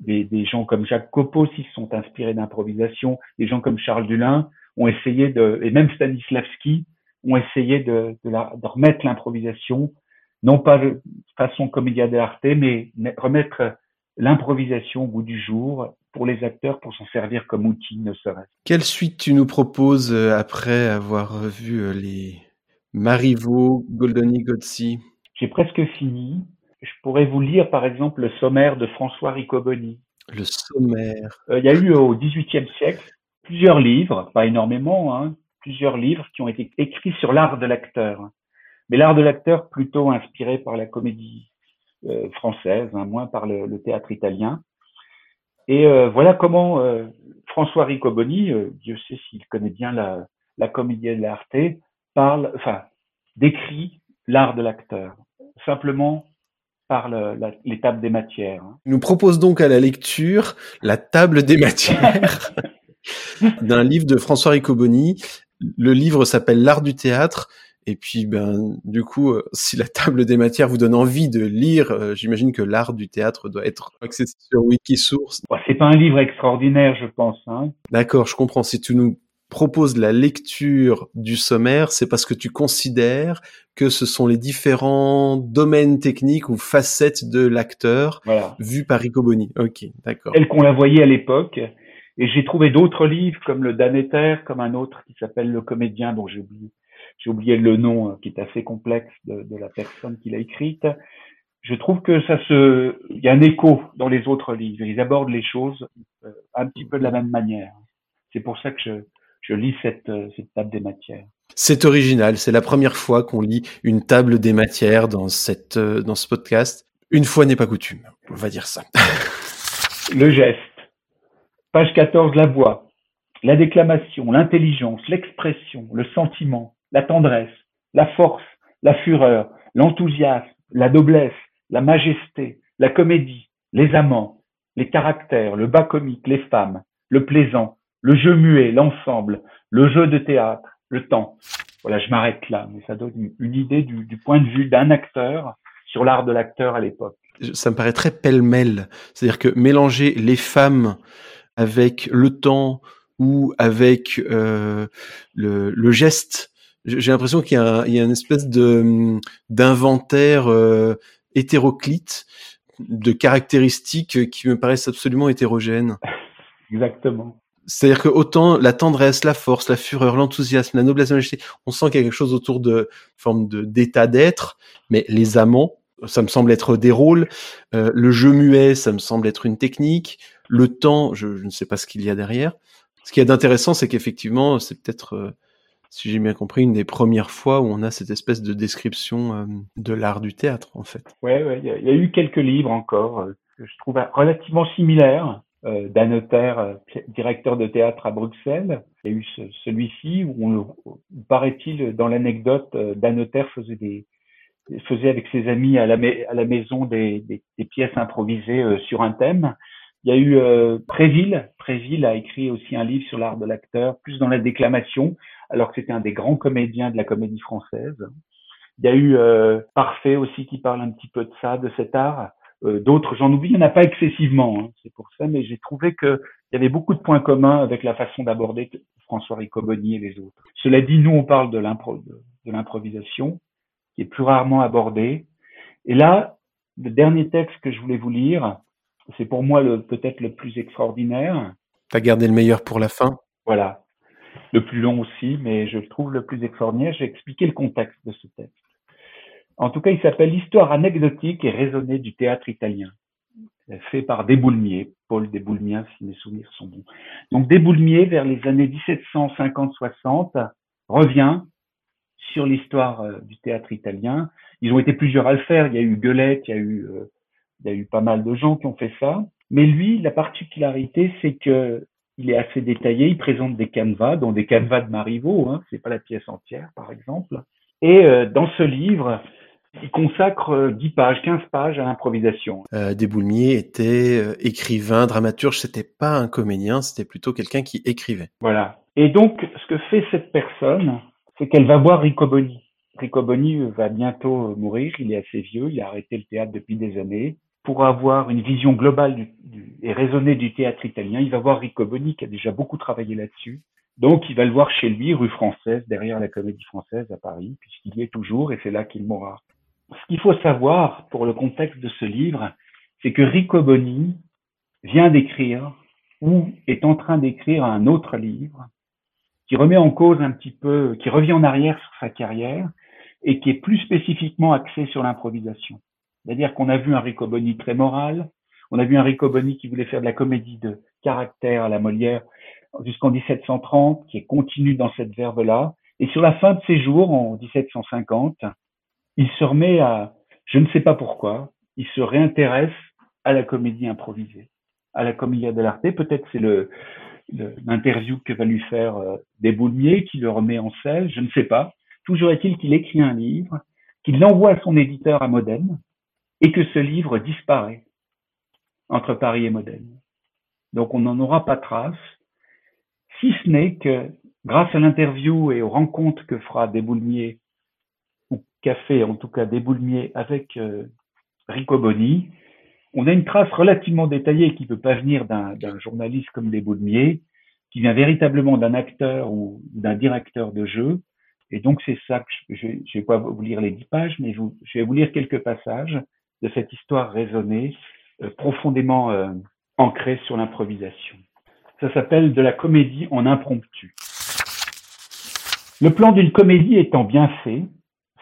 des, gens comme Jacques Copeau s'y sont inspirés d'improvisation, des gens comme Charles Dulin ont essayé de, et même Stanislavski ont essayé de remettre l'improvisation, non pas de façon comédia dell'arte, mais remettre l'improvisation au bout du jour pour les acteurs pour s'en servir comme outil, ne serait-ce. Quelle suite tu nous proposes euh, après avoir vu euh, les Marivaux, Goldoni, Gozzi? J'ai presque fini. Je pourrais vous lire par exemple le sommaire de François Riccoboni. Le sommaire. Euh, il y a eu au XVIIIe siècle plusieurs livres, pas énormément, hein, plusieurs livres qui ont été écrits sur l'art de l'acteur. Mais l'art de l'acteur plutôt inspiré par la comédie euh, française, hein, moins par le, le, théâtre italien. Et euh, voilà comment euh, François Riccoboni, euh, Dieu sait s'il connaît bien la, la comédie de l'arte, parle, enfin, décrit l'art de l'acteur, simplement par tables des matières. Hein. Il nous propose donc à la lecture la table des matières d'un livre de François Riccoboni. Le livre s'appelle L'art du théâtre. Et puis, ben, du coup, euh, si la table des matières vous donne envie de lire, euh, j'imagine que l'art du théâtre doit être accessible sur Wikisource. Bon, c'est pas un livre extraordinaire, je pense. Hein. D'accord, je comprends. Si tu nous proposes la lecture du sommaire, c'est parce que tu considères que ce sont les différents domaines techniques ou facettes de l'acteur voilà. vus par Riccoboni. Ok, d'accord. Tel qu'on la voyait à l'époque. Et j'ai trouvé d'autres livres comme le Daneter, comme un autre qui s'appelle Le Comédien, dont j'ai oublié, j'ai oublié le nom, qui est assez complexe de, de la personne qui l'a écrite. Je trouve que ça se, il y a un écho dans les autres livres. Ils abordent les choses euh, un petit peu de la même manière. C'est pour ça que je, je lis cette, euh, cette table des matières. C'est original. C'est la première fois qu'on lit une table des matières dans cette, euh, dans ce podcast. Une fois n'est pas coutume. On va dire ça. Le geste. Page 14, la voix. La déclamation, l'intelligence, l'expression, le sentiment, la tendresse, la force, la fureur, l'enthousiasme, la noblesse, la majesté, la comédie, les amants, les caractères, le bas comique, les femmes, le plaisant, le jeu muet, l'ensemble, le jeu de théâtre, le temps. Voilà, je m'arrête là, mais ça donne une idée du, point de vue d'un acteur sur l'art de l'acteur à l'époque. Ça me paraît très pêle-mêle. C'est-à-dire que mélanger les femmes avec le temps ou avec euh, le, geste, j'ai l'impression qu'il y, y, a une espèce de d'inventaire euh, hétéroclite de caractéristiques qui me paraissent absolument hétérogènes. Exactement. C'est-à-dire que autant la tendresse, la force, la fureur, l'enthousiasme, la noblesse, la majesté, on sent qu'il y a quelque chose autour de forme de d'état d'être, mais les amants, ça me semble être des rôles. Euh, le jeu muet, ça me semble être une technique. Le temps, je, je ne sais pas ce qu'il y a derrière. Ce qu'il y a d'intéressant, c'est qu'effectivement, c'est peut-être, euh, si j'ai bien compris, une des premières fois où on a cette espèce de description euh, de l'art du théâtre, en fait. Ouais, ouais, il y, y, a eu quelques livres encore euh, que je trouve relativement similaires euh, d'un notaire euh, directeur de théâtre à Bruxelles. Il y a eu ce, celui-ci où, on, paraît-il, dans l'anecdote, d'un notaire faisait des faisait avec ses amis à la, à la maison des, pièces improvisées sur un thème. Il y a eu euh, Préville. Préville a écrit aussi un livre sur l'art de l'acteur, plus dans la déclamation, alors que c'était un des grands comédiens de la comédie française. Il y a eu euh, Parfait aussi qui parle un petit peu de ça, de cet art. Euh, D'autres, j'en oublie, il n'y en a pas excessivement, hein, c'est pour ça, mais j'ai trouvé qu'il y avait beaucoup de points communs avec la façon d'aborder François Riccoboni et les autres. Cela dit, nous, on parle de l'improvisation, qui est plus rarement abordée. Et là, le dernier texte que je voulais vous lire, c'est pour moi le peut-être le plus extraordinaire. T'as gardé le meilleur pour la fin? Voilà. Le plus long aussi, mais je le trouve le plus extraordinaire. J'ai expliqué le contexte de ce texte. En tout cas, il s'appelle L'histoire anecdotique et raisonnée du théâtre italien, fait par Desboulmiers, Paul Desboulmiens, si mes souvenirs sont bons. Donc Desboulmiers, vers les années 1750-60, revient sur l'histoire euh, du théâtre italien. Ils ont été plusieurs à le faire. Il y a eu Gueulette, il y a eu euh, il y a eu pas mal de gens qui ont fait ça. Mais lui, la particularité, c'est que il est assez détaillé. Il présente des canevas, dont des canevas de Marivaux. Hein, c'est pas la pièce entière, par exemple. Et euh, dans ce livre, il consacre 10 pages, 15 pages à l'improvisation. Euh, Desboulmiers était euh, écrivain, dramaturge. C'était pas un comédien, c'était plutôt quelqu'un qui écrivait. Voilà. Et donc, ce que fait cette personne, c'est qu'elle va voir Riccoboni. Riccoboni va bientôt mourir, il est assez vieux, il a arrêté le théâtre depuis des années. Pour avoir une vision globale et raisonnée du théâtre italien, il va voir Riccoboni qui a déjà beaucoup travaillé là-dessus. Donc il va le voir chez lui, rue Française, derrière la Comédie Française à Paris, puisqu'il y est toujours et c'est là qu'il mourra. Ce qu'il faut savoir pour le contexte de ce livre, c'est que Riccoboni vient d'écrire ou est en train d'écrire un autre livre qui remet en cause un petit peu, qui revient en arrière sur sa carrière et qui est plus spécifiquement axé sur l'improvisation. C'est-à-dire qu'on a vu un Riccoboni très moral, on a vu un Riccoboni qui voulait faire de la comédie de caractère à la Molière jusqu'en 1730, qui est continu dans cette verve-là. Et sur la fin de ses jours, en 1750, il se remet à, je ne sais pas pourquoi, il se réintéresse à la comédie improvisée, à la commedia dell'arte. Peut-être c'est le, l'interview que va lui faire euh, qui le remet en scène, je ne sais pas. Toujours est-il qu'il écrit un livre, qu'il l'envoie à son éditeur à Modène, et que ce livre disparaît entre Paris et Modène. Donc on n'en aura pas trace, si ce n'est que grâce à l'interview et aux rencontres que fera Desboulmiers, ou qu'a fait en tout cas Desboulmiers avec euh, Riccoboni, on a une trace relativement détaillée qui ne peut pas venir d'un journaliste comme Desboulmiers, qui vient véritablement d'un acteur ou d'un directeur de jeu. Et donc c'est ça que je ne vais pas vous lire les dix pages, mais je, vais vous lire quelques passages de cette histoire raisonnée, euh, profondément euh, ancrée sur l'improvisation. Ça s'appelle de la comédie en impromptu. Le plan d'une comédie étant bien fait,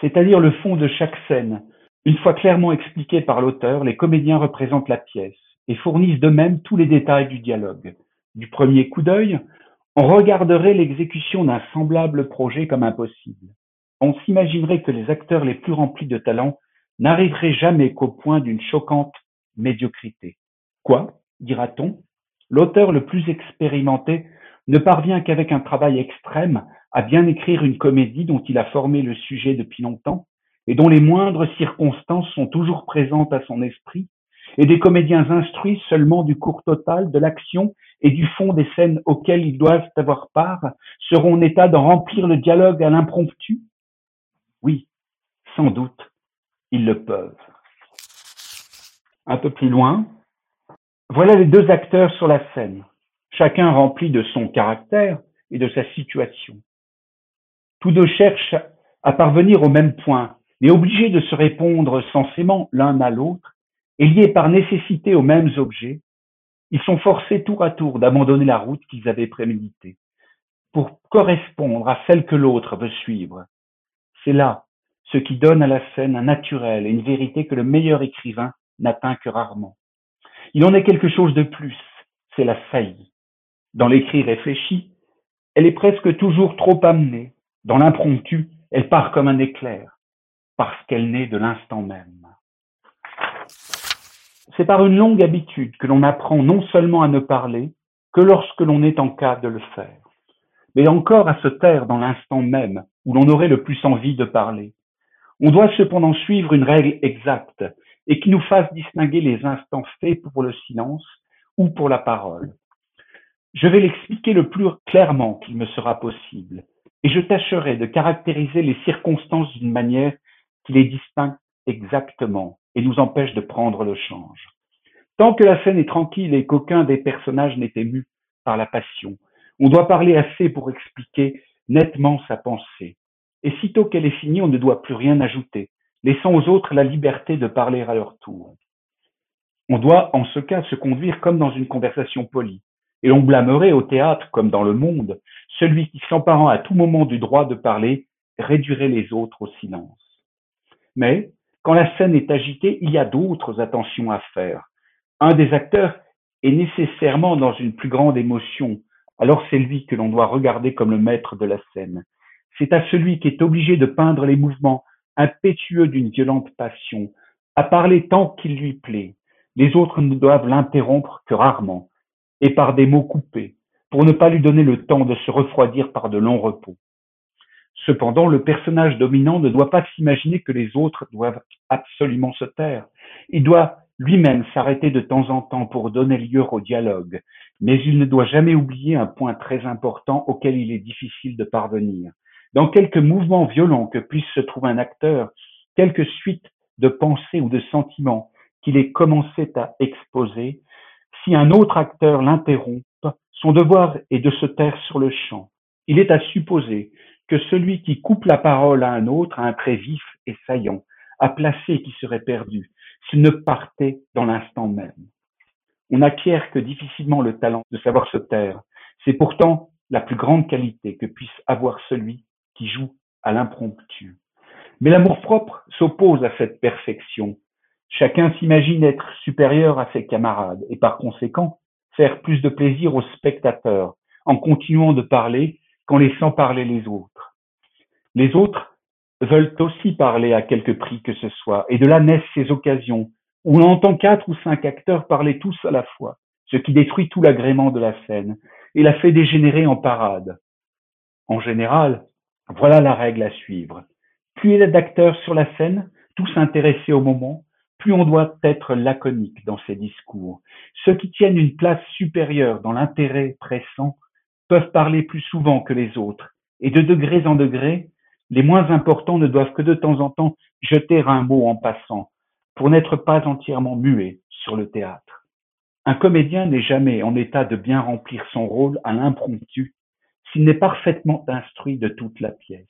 c'est-à-dire le fond de chaque scène, une fois clairement expliqué par l'auteur, les comédiens représentent la pièce et fournissent d'eux-mêmes tous les détails du dialogue. Du premier coup d'œil, on regarderait l'exécution d'un semblable projet comme impossible. On s'imaginerait que les acteurs les plus remplis de talent n'arriveraient jamais qu'au point d'une choquante médiocrité. Quoi, dira-t-on, l'auteur le plus expérimenté ne parvient qu'avec un travail extrême à bien écrire une comédie dont il a formé le sujet depuis longtemps et dont les moindres circonstances sont toujours présentes à son esprit, et des comédiens instruits seulement du cours total de l'action et du fond des scènes auxquelles ils doivent avoir part, seront en état de remplir le dialogue à l'impromptu? Oui, sans doute, ils le peuvent. Un peu plus loin, voilà les deux acteurs sur la scène, chacun rempli de son caractère et de sa situation. Tous deux cherchent à parvenir au même point, mais obligés de se répondre sensément l'un à l'autre, et liés par nécessité aux mêmes objets, ils sont forcés tour à tour d'abandonner la route qu'ils avaient préméditée, pour correspondre à celle que l'autre veut suivre. C'est là ce qui donne à la scène un naturel et une vérité que le meilleur écrivain n'atteint que rarement. Il en est quelque chose de plus, c'est la saillie. Dans l'écrit réfléchi, elle est presque toujours trop amenée. Dans l'impromptu, elle part comme un éclair parce qu'elle naît de l'instant même. C'est par une longue habitude que l'on apprend non seulement à ne parler que lorsque l'on est en cas de le faire, mais encore à se taire dans l'instant même où l'on aurait le plus envie de parler. On doit cependant suivre une règle exacte et qui nous fasse distinguer les instants faits pour le silence ou pour la parole. Je vais l'expliquer le plus clairement qu'il me sera possible, et je tâcherai de caractériser les circonstances d'une manière qui les distingue exactement et nous empêche de prendre le change. Tant que la scène est tranquille et qu'aucun des personnages n'est ému par la passion, on doit parler assez pour expliquer nettement sa pensée. Et sitôt qu'elle est finie, on ne doit plus rien ajouter, laissant aux autres la liberté de parler à leur tour. On doit, en ce cas, se conduire comme dans une conversation polie, et l'on blâmerait au théâtre, comme dans le monde, celui qui, s'emparant à tout moment du droit de parler, réduirait les autres au silence. Mais, quand la scène est agitée, il y a d'autres attentions à faire. Un des acteurs est nécessairement dans une plus grande émotion, alors c'est lui que l'on doit regarder comme le maître de la scène. C'est à celui qui est obligé de peindre les mouvements impétueux d'une violente passion, à parler tant qu'il lui plaît. Les autres ne doivent l'interrompre que rarement, et par des mots coupés, pour ne pas lui donner le temps de se refroidir par de longs repos. Cependant, le personnage dominant ne doit pas s'imaginer que les autres doivent absolument se taire. Il doit lui-même s'arrêter de temps en temps pour donner lieu au dialogue, mais il ne doit jamais oublier un point très important auquel il est difficile de parvenir, dans quelque mouvement violent que puisse se trouver un acteur, quelque suite de pensées ou de sentiments qu'il ait commencé à exposer, si un autre acteur l'interrompt, son devoir est de se taire sur le champ. Il est à supposer que celui qui coupe la parole à un autre a un trait vif et saillant, à placer qui serait perdu, s'il ne partait dans l'instant même. On n'acquiert que difficilement le talent de savoir se taire. C'est pourtant la plus grande qualité que puisse avoir celui qui joue à l'impromptu. Mais l'amour-propre s'oppose à cette perfection. Chacun s'imagine être supérieur à ses camarades et par conséquent faire plus de plaisir aux spectateurs en continuant de parler qu'en laissant parler les autres. Les autres veulent aussi parler à quelque prix que ce soit, et de là naissent ces occasions où l'on entend quatre ou cinq acteurs parler tous à la fois, ce qui détruit tout l'agrément de la scène et la fait dégénérer en parade. En général, voilà la règle à suivre. Plus il y a d'acteurs sur la scène, tous intéressés au moment, plus on doit être laconique dans ses discours. Ceux qui tiennent une place supérieure dans l'intérêt pressant peuvent parler plus souvent que les autres, et de degrés en degrés, les moins importants ne doivent que de temps en temps jeter un mot en passant, pour n'être pas entièrement muet sur le théâtre. Un comédien n'est jamais en état de bien remplir son rôle à l'impromptu s'il n'est parfaitement instruit de toute la pièce,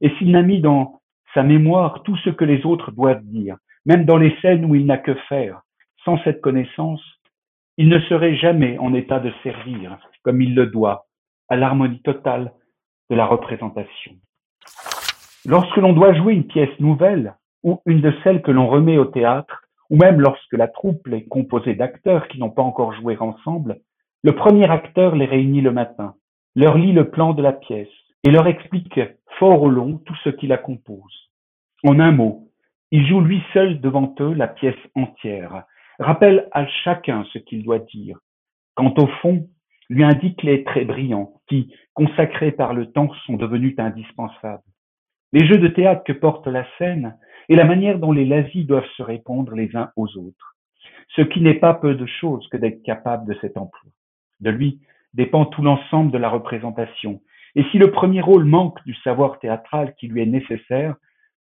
et s'il n'a mis dans sa mémoire tout ce que les autres doivent dire, même dans les scènes où il n'a que faire. Sans cette connaissance, il ne serait jamais en état de servir, comme il le doit, à l'harmonie totale de la représentation. Lorsque l'on doit jouer une pièce nouvelle, ou une de celles que l'on remet au théâtre, ou même lorsque la troupe est composée d'acteurs qui n'ont pas encore joué ensemble, le premier acteur les réunit le matin, leur lit le plan de la pièce et leur explique fort au long tout ce qui la compose. En un mot, il joue lui seul devant eux la pièce entière, rappelle à chacun ce qu'il doit dire. Quant au fond, lui indique les traits brillants qui, consacrés par le temps, sont devenus indispensables. Les jeux de théâtre que porte la scène et la manière dont les lazis doivent se répondre les uns aux autres. Ce qui n'est pas peu de chose que d'être capable de cet emploi. De lui dépend tout l'ensemble de la représentation. Et si le premier rôle manque du savoir théâtral qui lui est nécessaire,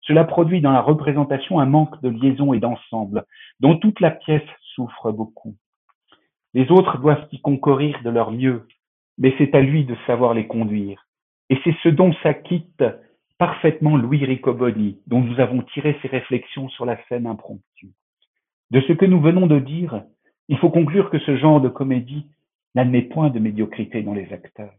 cela produit dans la représentation un manque de liaison et d'ensemble, dont toute la pièce souffre beaucoup. Les autres doivent y concourir de leur mieux, mais c'est à lui de savoir les conduire. Et c'est ce dont s'acquitte parfaitement Louis Riccoboni, dont nous avons tiré ses réflexions sur la scène impromptue. De ce que nous venons de dire, il faut conclure que ce genre de comédie n'admet point de médiocrité dans les acteurs.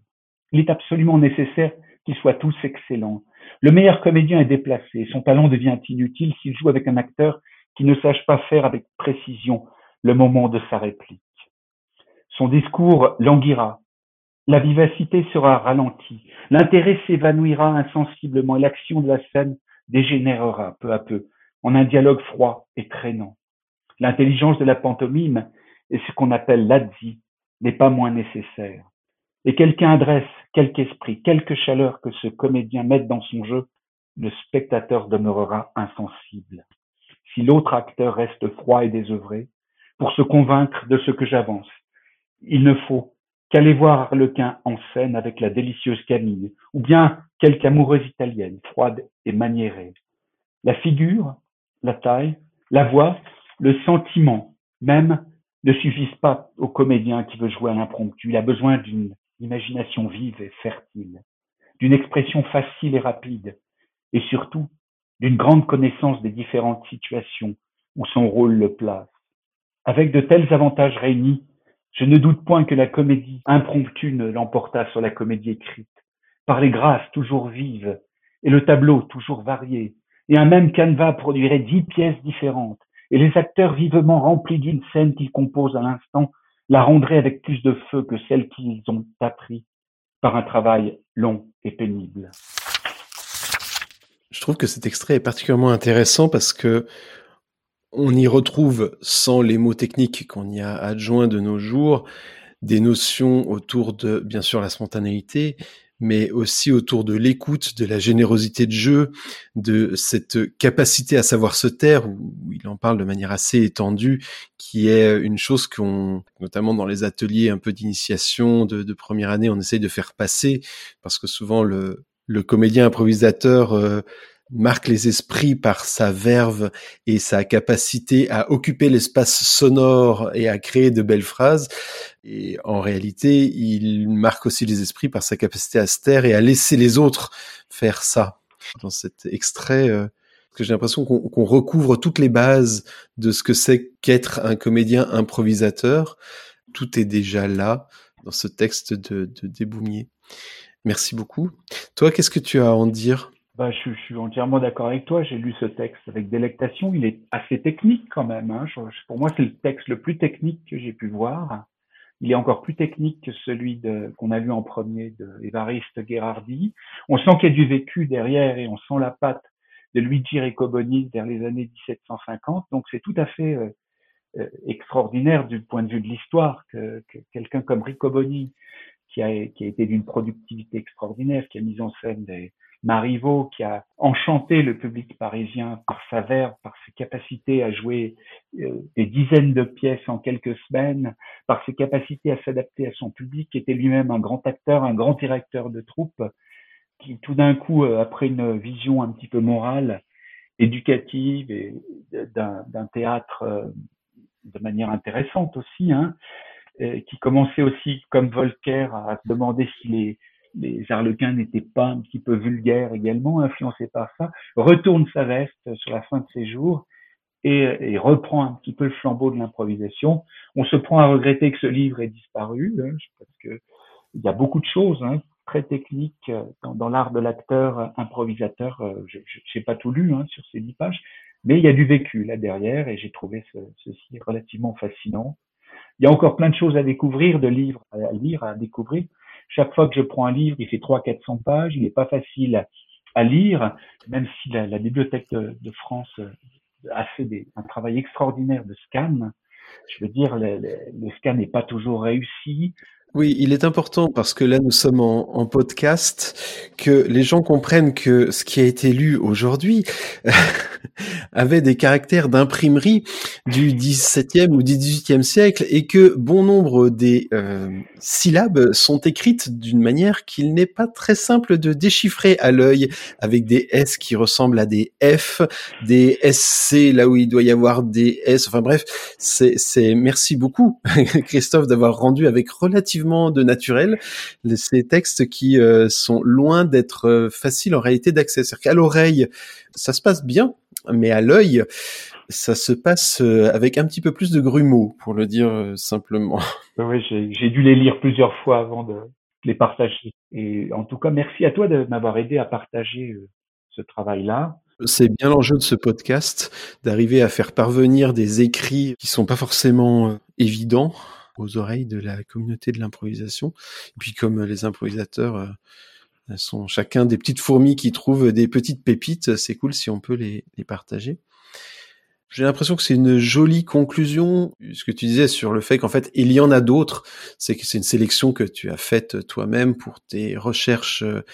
Il est absolument nécessaire qu'ils soient tous excellents. Le meilleur comédien est déplacé, son talent devient inutile s'il joue avec un acteur qui ne sache pas faire avec précision le moment de sa réplique. Son discours languira, la vivacité sera ralentie, l'intérêt s'évanouira insensiblement et l'action de la scène dégénérera peu à peu en un dialogue froid et traînant. L'intelligence de la pantomime et ce qu'on appelle l'adzi n'est pas moins nécessaire. Et quelqu'un adresse quelque esprit, quelque chaleur que ce comédien mette dans son jeu, le spectateur demeurera insensible. Si l'autre acteur reste froid et désœuvré, pour se convaincre de ce que j'avance, il ne faut qu'aller voir Harlequin en scène avec la délicieuse Camille, ou bien quelque amoureuse italienne, froide et maniérée. La figure, la taille, la voix, le sentiment même ne suffisent pas au comédien qui veut jouer à l'impromptu. Il a besoin d'une imagination vive et fertile, d'une expression facile et rapide, et surtout d'une grande connaissance des différentes situations où son rôle le place. Avec de tels avantages réunis, je ne doute point que la comédie impromptue ne l'emporta sur la comédie écrite, par les grâces toujours vives et le tableau toujours varié, et un même canevas produirait dix pièces différentes, et les acteurs vivement remplis d'une scène qu'ils composent à l'instant la rendraient avec plus de feu que celle qu'ils ont appris par un travail long et pénible. Je trouve que cet extrait est particulièrement intéressant parce que on y retrouve, sans les mots techniques qu'on y a adjoints de nos jours, des notions autour de, bien sûr, la spontanéité, mais aussi autour de l'écoute, de la générosité de jeu, de cette capacité à savoir se taire, où il en parle de manière assez étendue, qui est une chose qu'on, notamment dans les ateliers un peu d'initiation de, première année, on essaye de faire passer, parce que souvent le, le comédien improvisateur euh, marque les esprits par sa verve et sa capacité à occuper l'espace sonore et à créer de belles phrases. Et en réalité, il marque aussi les esprits par sa capacité à se taire et à laisser les autres faire ça. Dans cet extrait, euh, que j'ai l'impression qu'on recouvre toutes les bases de ce que c'est qu'être un comédien improvisateur. Tout est déjà là dans ce texte de, de Desboumier. Merci beaucoup. Toi, qu'est-ce que tu as à en dire? Bah, je, suis entièrement d'accord avec toi. J'ai lu ce texte avec délectation. Il est assez technique quand même. Hein. pour moi, c'est le texte le plus technique que j'ai pu voir. Il est encore plus technique que celui qu'on a lu en premier de Évariste Gherardi. On sent qu'il y a du vécu derrière et on sent la patte de Luigi Riccoboni vers les années 1750. Donc c'est tout à fait euh, euh, extraordinaire du point de vue de l'histoire que, que quelqu'un comme Riccoboni, qui a, qui a été d'une productivité extraordinaire, qui a mis en scène des, Marivaux qui a enchanté le public parisien par sa verve, par ses capacités à jouer euh, des dizaines de pièces en quelques semaines, par ses capacités à s'adapter à son public, qui était lui-même un grand acteur, un grand directeur de troupe, qui tout d'un coup, euh, après une vision un petit peu morale, éducative et d'un théâtre euh, de manière intéressante aussi, hein, qui commençait aussi, comme Volcker, à se demander si les, les Arlequins n'étaient pas un petit peu vulgaires également, influencés par ça, retourne sa veste sur la fin de ses jours et, reprend un petit peu le flambeau de l'improvisation. On se prend à regretter que ce livre ait disparu, hein, parce que il y a beaucoup de choses hein, très techniques euh, dans, l'art de l'acteur improvisateur. Euh, je n'ai pas tout lu hein, sur ces dix pages, mais il y a du vécu là derrière et j'ai trouvé ceci relativement fascinant. Il y a encore plein de choses à découvrir, de livres à lire, à découvrir. Chaque fois que je prends un livre, il fait 300-400 pages, il n'est pas facile à lire, même si la, Bibliothèque de, France euh, a fait un travail extraordinaire de scan. Je veux dire, le scan n'est pas toujours réussi. Oui, il est important parce que là nous sommes en, podcast, que les gens comprennent que ce qui a été lu aujourd'hui avait des caractères d'imprimerie du XVIIe ou du XVIIIe siècle et que bon nombre des euh, syllabes sont écrites d'une manière qu'il n'est pas très simple de déchiffrer à l'œil avec des S qui ressemblent à des F, des SC là où il doit y avoir des S. Enfin bref, c'est merci beaucoup Christophe d'avoir rendu avec relativement de naturel, ces textes qui euh, sont loin d'être euh, faciles en réalité d'accès. C'est-à-dire qu'à l'oreille, ça se passe bien, mais à l'œil, ça se passe euh, avec un petit peu plus de grumeaux, pour le dire simplement. Oui, j'ai dû les lire plusieurs fois avant de les partager. Et en tout cas, merci à toi de m'avoir aidé à partager ce travail-là. C'est bien l'enjeu de ce podcast, d'arriver à faire parvenir des écrits qui sont pas forcément évidents aux oreilles de la communauté de l'improvisation. Et puis comme les improvisateurs euh, sont chacun des petites fourmis qui trouvent des petites pépites, c'est cool si on peut les, les partager. J'ai l'impression que c'est une jolie conclusion, ce que tu disais sur le fait qu'en fait, il y en a d'autres. C'est que c'est une sélection que tu as faite toi-même pour tes recherches euh,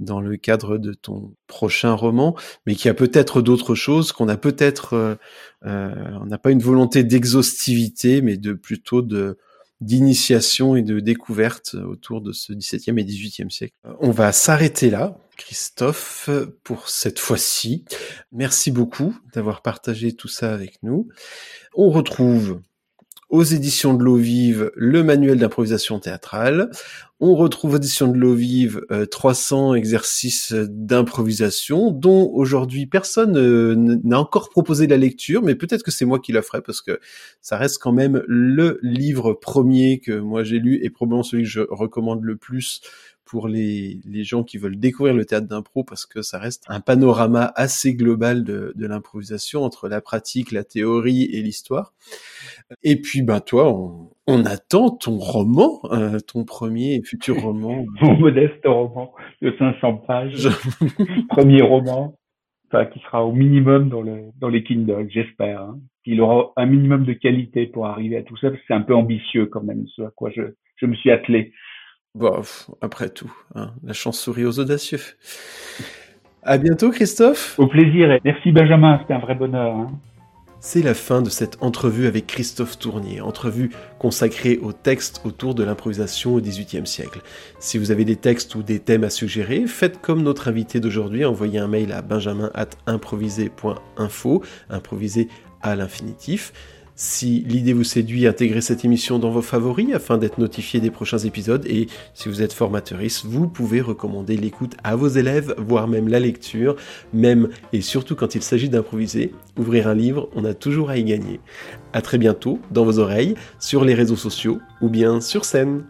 dans le cadre de ton prochain roman, mais qu'il y a peut-être d'autres choses qu'on a peut-être, euh, euh, on n'a pas une volonté d'exhaustivité, mais de plutôt de d'initiation et de découverte autour de ce 17e et 18e siècle. On va s'arrêter là, Christophe, pour cette fois-ci. Merci beaucoup d'avoir partagé tout ça avec nous. On retrouve aux éditions de l'eau vive le manuel d'improvisation théâtrale. On retrouve aux éditions de l'eau vive 300 euh, exercices d'improvisation dont aujourd'hui personne euh, n'a encore proposé la lecture, mais peut-être que c'est moi qui la ferai parce que ça reste quand même le livre premier que moi j'ai lu et probablement celui que je recommande le plus pour les, les gens qui veulent découvrir le théâtre d'impro parce que ça reste un panorama assez global de, de l'improvisation entre la pratique, la théorie et l'histoire. Et puis, ben toi, on, on attend ton roman, euh, ton premier et futur roman. Mon modeste roman de 500 pages, premier roman, enfin, qui sera au minimum dans, le, dans les Kindle, j'espère. Hein. Il aura un minimum de qualité pour arriver à tout ça, parce que c'est un peu ambitieux quand même, ce à quoi je, je me suis attelé. Bon, après tout, hein, la chance sourit aux audacieux. À bientôt, Christophe. Au plaisir et merci Benjamin, c'était un vrai bonheur. Hein. C'est la fin de cette entrevue avec Christophe Tournier, entrevue consacrée aux textes autour de l'improvisation au XVIIIe siècle. Si vous avez des textes ou des thèmes à suggérer, faites comme notre invité d'aujourd'hui, envoyez un mail à benjamin@improviser.info, improviser à l'infinitif. Si l'idée vous séduit, intégrez cette émission dans vos favoris afin d'être notifié des prochains épisodes et si vous êtes formateuriste, vous pouvez recommander l'écoute à vos élèves, voire même la lecture, même et surtout quand il s'agit d'improviser. Ouvrir un livre, on a toujours à y gagner. À très bientôt dans vos oreilles, sur les réseaux sociaux ou bien sur scène.